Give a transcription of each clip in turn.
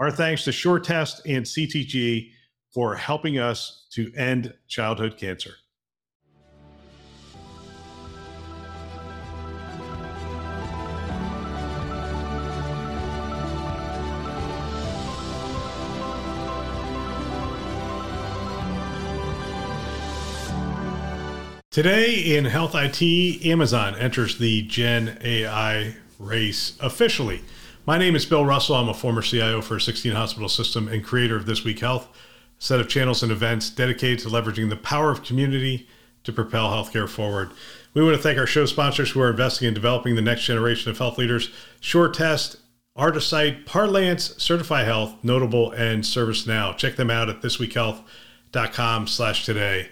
Our thanks to SureTest and CTG for helping us to end childhood cancer. Today in Health IT, Amazon enters the Gen AI race officially. My name is Bill Russell. I'm a former CIO for a 16 hospital system and creator of This Week Health, a set of channels and events dedicated to leveraging the power of community to propel healthcare forward. We want to thank our show sponsors who are investing in developing the next generation of health leaders SureTest, Artisight, Parlance, Certify Health, Notable, and ServiceNow. Check them out at thisweekhealth.com slash today.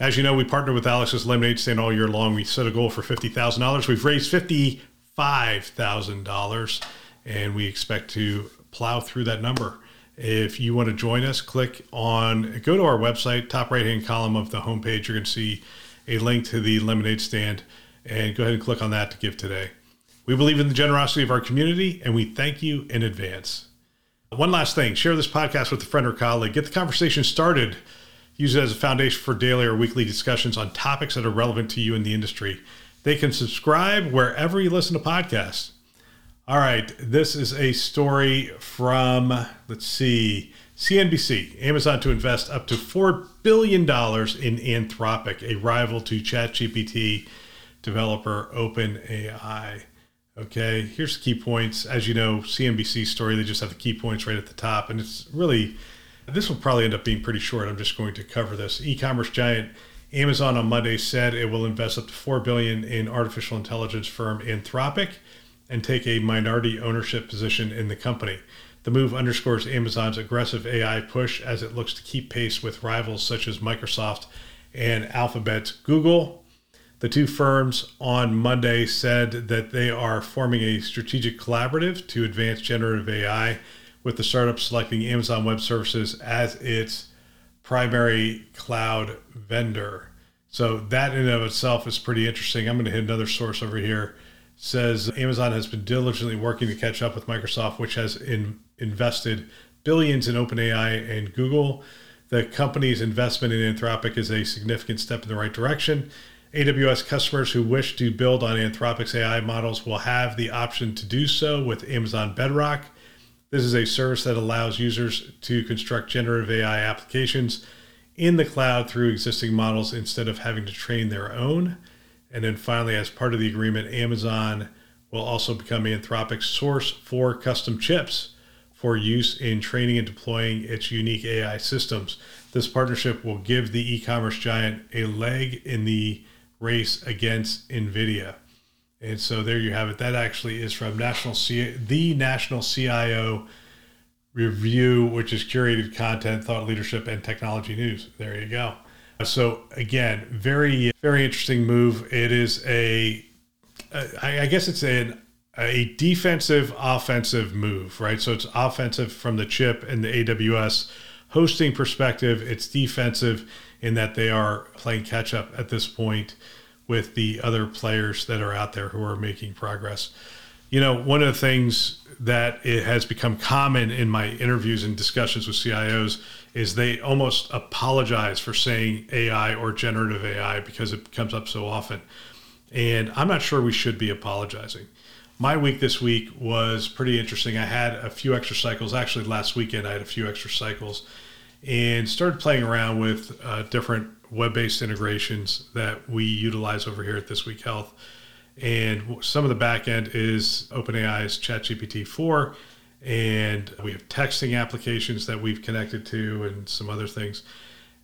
As you know, we partner with Alex's Lemonade Stand all year long. We set a goal for $50,000. We've raised $55,000 and we expect to plow through that number. If you want to join us, click on, go to our website, top right hand column of the homepage. You're going to see a link to the lemonade stand, and go ahead and click on that to give today. We believe in the generosity of our community, and we thank you in advance. One last thing share this podcast with a friend or colleague. Get the conversation started. Use it as a foundation for daily or weekly discussions on topics that are relevant to you in the industry. They can subscribe wherever you listen to podcasts. All right, this is a story from, let's see, CNBC. Amazon to invest up to $4 billion in Anthropic, a rival to ChatGPT developer OpenAI. Okay, here's the key points. As you know, CNBC story, they just have the key points right at the top. And it's really, this will probably end up being pretty short. I'm just going to cover this. E commerce giant Amazon on Monday said it will invest up to 4 billion in artificial intelligence firm Anthropic and take a minority ownership position in the company. The move underscores Amazon's aggressive AI push as it looks to keep pace with rivals such as Microsoft and Alphabet's Google. The two firms on Monday said that they are forming a strategic collaborative to advance generative AI, with the startup selecting Amazon Web Services as its primary cloud vendor. So, that in and of itself is pretty interesting. I'm going to hit another source over here says Amazon has been diligently working to catch up with Microsoft, which has in, invested billions in OpenAI and Google. The company's investment in Anthropic is a significant step in the right direction. AWS customers who wish to build on Anthropic's AI models will have the option to do so with Amazon Bedrock. This is a service that allows users to construct generative AI applications in the cloud through existing models instead of having to train their own. And then finally, as part of the agreement, Amazon will also become Anthropic's source for custom chips for use in training and deploying its unique AI systems. This partnership will give the e commerce giant a leg in the race against NVIDIA. And so there you have it. That actually is from National C- the National CIO Review, which is curated content, thought leadership, and technology news. There you go. So again, very very interesting move. It is a, I guess it's an a defensive offensive move, right? So it's offensive from the chip and the AWS hosting perspective. It's defensive in that they are playing catch up at this point with the other players that are out there who are making progress. You know, one of the things that it has become common in my interviews and discussions with CIOs is they almost apologize for saying AI or generative AI because it comes up so often. And I'm not sure we should be apologizing. My week this week was pretty interesting. I had a few extra cycles. Actually, last weekend, I had a few extra cycles and started playing around with uh, different web based integrations that we utilize over here at This Week Health. And some of the back end is OpenAI's ChatGPT 4 and we have texting applications that we've connected to and some other things.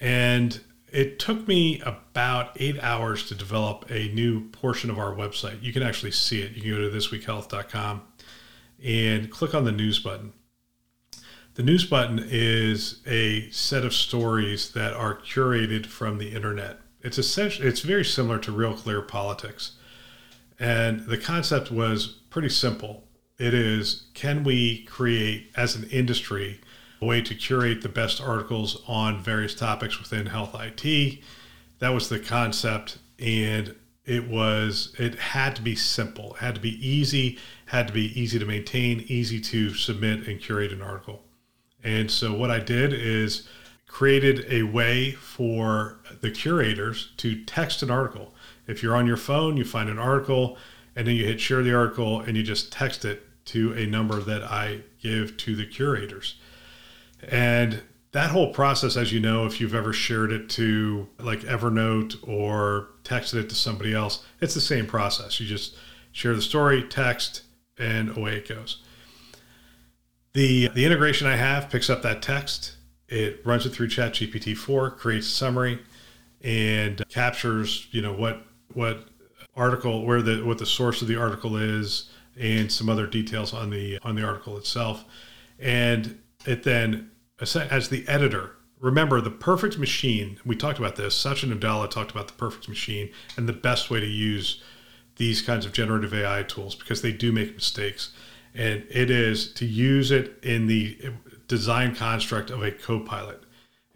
And it took me about eight hours to develop a new portion of our website. You can actually see it. You can go to thisweekhealth.com and click on the news button. The news button is a set of stories that are curated from the internet. It's essentially it's very similar to Real Clear Politics. And the concept was pretty simple. It is can we create as an industry a way to curate the best articles on various topics within health IT? That was the concept and it was it had to be simple. It had to be easy, had to be easy to maintain, easy to submit and curate an article. And so what I did is created a way for the curators to text an article. If you're on your phone, you find an article and then you hit share the article and you just text it to a number that I give to the curators. And that whole process, as you know, if you've ever shared it to like Evernote or texted it to somebody else, it's the same process. You just share the story, text, and away it goes. The, the integration I have picks up that text, it runs it through ChatGPT 4, creates a summary, and captures, you know, what what article, where the what the source of the article is, and some other details on the on the article itself. And it then as the editor, remember the perfect machine. We talked about this. Satya Nadella talked about the perfect machine and the best way to use these kinds of generative AI tools because they do make mistakes and it is to use it in the design construct of a co-pilot.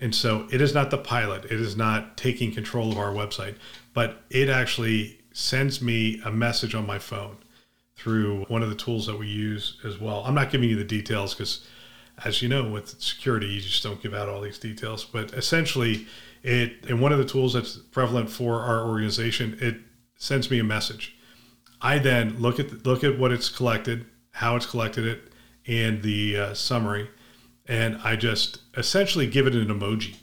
And so it is not the pilot, it is not taking control of our website, but it actually sends me a message on my phone through one of the tools that we use as well. I'm not giving you the details because as you know with security you just don't give out all these details, but essentially it and one of the tools that's prevalent for our organization, it sends me a message. I then look at look at what it's collected how it's collected it, and the uh, summary. And I just essentially give it an emoji.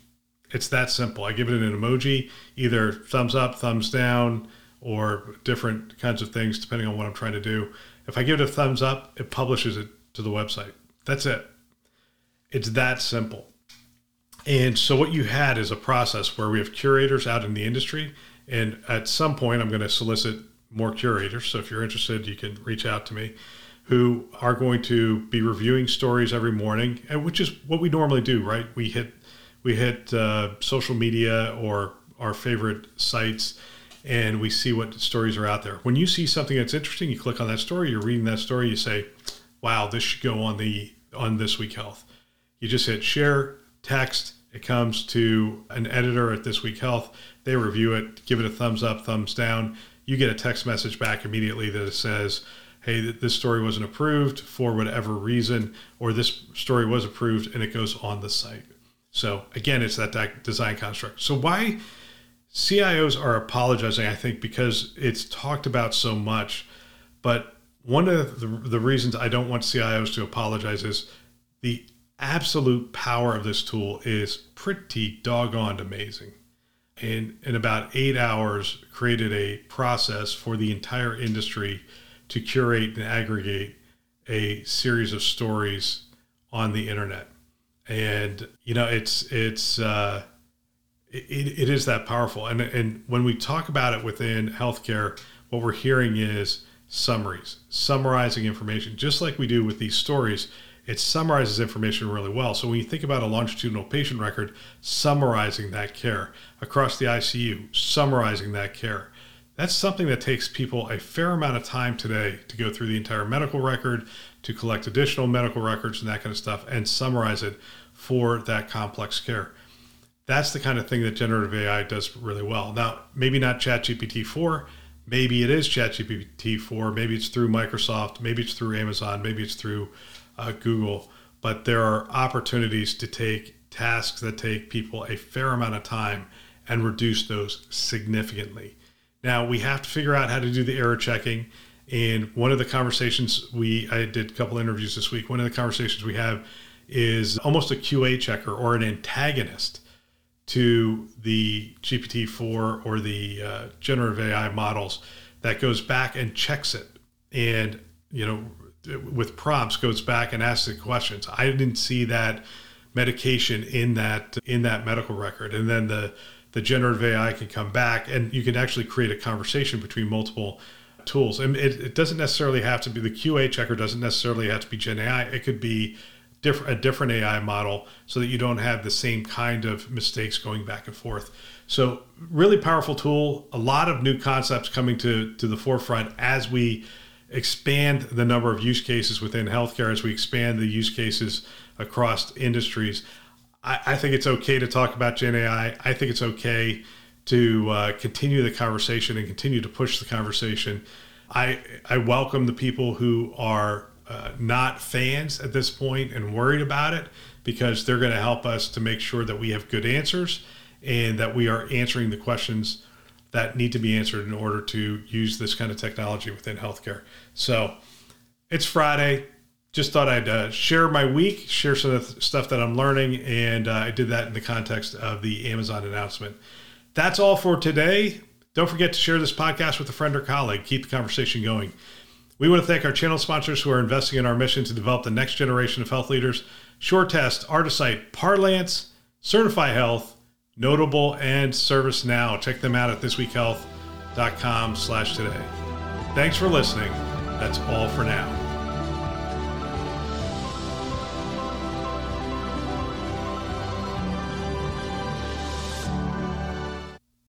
It's that simple. I give it an emoji, either thumbs up, thumbs down, or different kinds of things depending on what I'm trying to do. If I give it a thumbs up, it publishes it to the website. That's it. It's that simple. And so what you had is a process where we have curators out in the industry. And at some point, I'm going to solicit more curators. So if you're interested, you can reach out to me who are going to be reviewing stories every morning, which is what we normally do, right? We hit we hit uh, social media or our favorite sites, and we see what stories are out there. When you see something that's interesting, you click on that story. You're reading that story. You say, "Wow, this should go on the on this week health." You just hit share, text. It comes to an editor at This Week Health. They review it, give it a thumbs up, thumbs down. You get a text message back immediately that says, hey, this story wasn't approved for whatever reason, or this story was approved and it goes on the site. So again, it's that design construct. So why CIOs are apologizing, I think, because it's talked about so much. But one of the, the reasons I don't want CIOs to apologize is the absolute power of this tool is pretty doggone amazing. And in about eight hours, created a process for the entire industry to curate and aggregate a series of stories on the internet. And you know, it's it's uh, it, it is that powerful. And and when we talk about it within healthcare, what we're hearing is summaries, summarizing information, just like we do with these stories. It summarizes information really well. So when you think about a longitudinal patient record, summarizing that care across the ICU, summarizing that care, that's something that takes people a fair amount of time today to go through the entire medical record, to collect additional medical records and that kind of stuff, and summarize it for that complex care. That's the kind of thing that generative AI does really well. Now, maybe not ChatGPT 4, maybe it is ChatGPT 4, maybe it's through Microsoft, maybe it's through Amazon, maybe it's through uh, Google, but there are opportunities to take tasks that take people a fair amount of time and reduce those significantly. Now we have to figure out how to do the error checking. And one of the conversations we I did a couple interviews this week. One of the conversations we have is almost a QA checker or an antagonist to the GPT-4 or the uh, generative AI models that goes back and checks it, and you know, with prompts goes back and asks the questions. I didn't see that medication in that in that medical record, and then the the generative AI can come back and you can actually create a conversation between multiple tools. And it, it doesn't necessarily have to be the QA checker doesn't necessarily have to be Gen AI. It could be different a different AI model so that you don't have the same kind of mistakes going back and forth. So really powerful tool. A lot of new concepts coming to to the forefront as we expand the number of use cases within healthcare, as we expand the use cases across industries. I, I think it's okay to talk about Gen AI. I think it's okay to uh, continue the conversation and continue to push the conversation. I I welcome the people who are uh, not fans at this point and worried about it because they're going to help us to make sure that we have good answers and that we are answering the questions that need to be answered in order to use this kind of technology within healthcare. So it's Friday. Just thought I'd uh, share my week, share some of the stuff that I'm learning, and uh, I did that in the context of the Amazon announcement. That's all for today. Don't forget to share this podcast with a friend or colleague. Keep the conversation going. We want to thank our channel sponsors who are investing in our mission to develop the next generation of health leaders SureTest, Artisight, Parlance, Certify Health, Notable, and ServiceNow. Check them out at thisweekhealth.com slash today. Thanks for listening. That's all for now.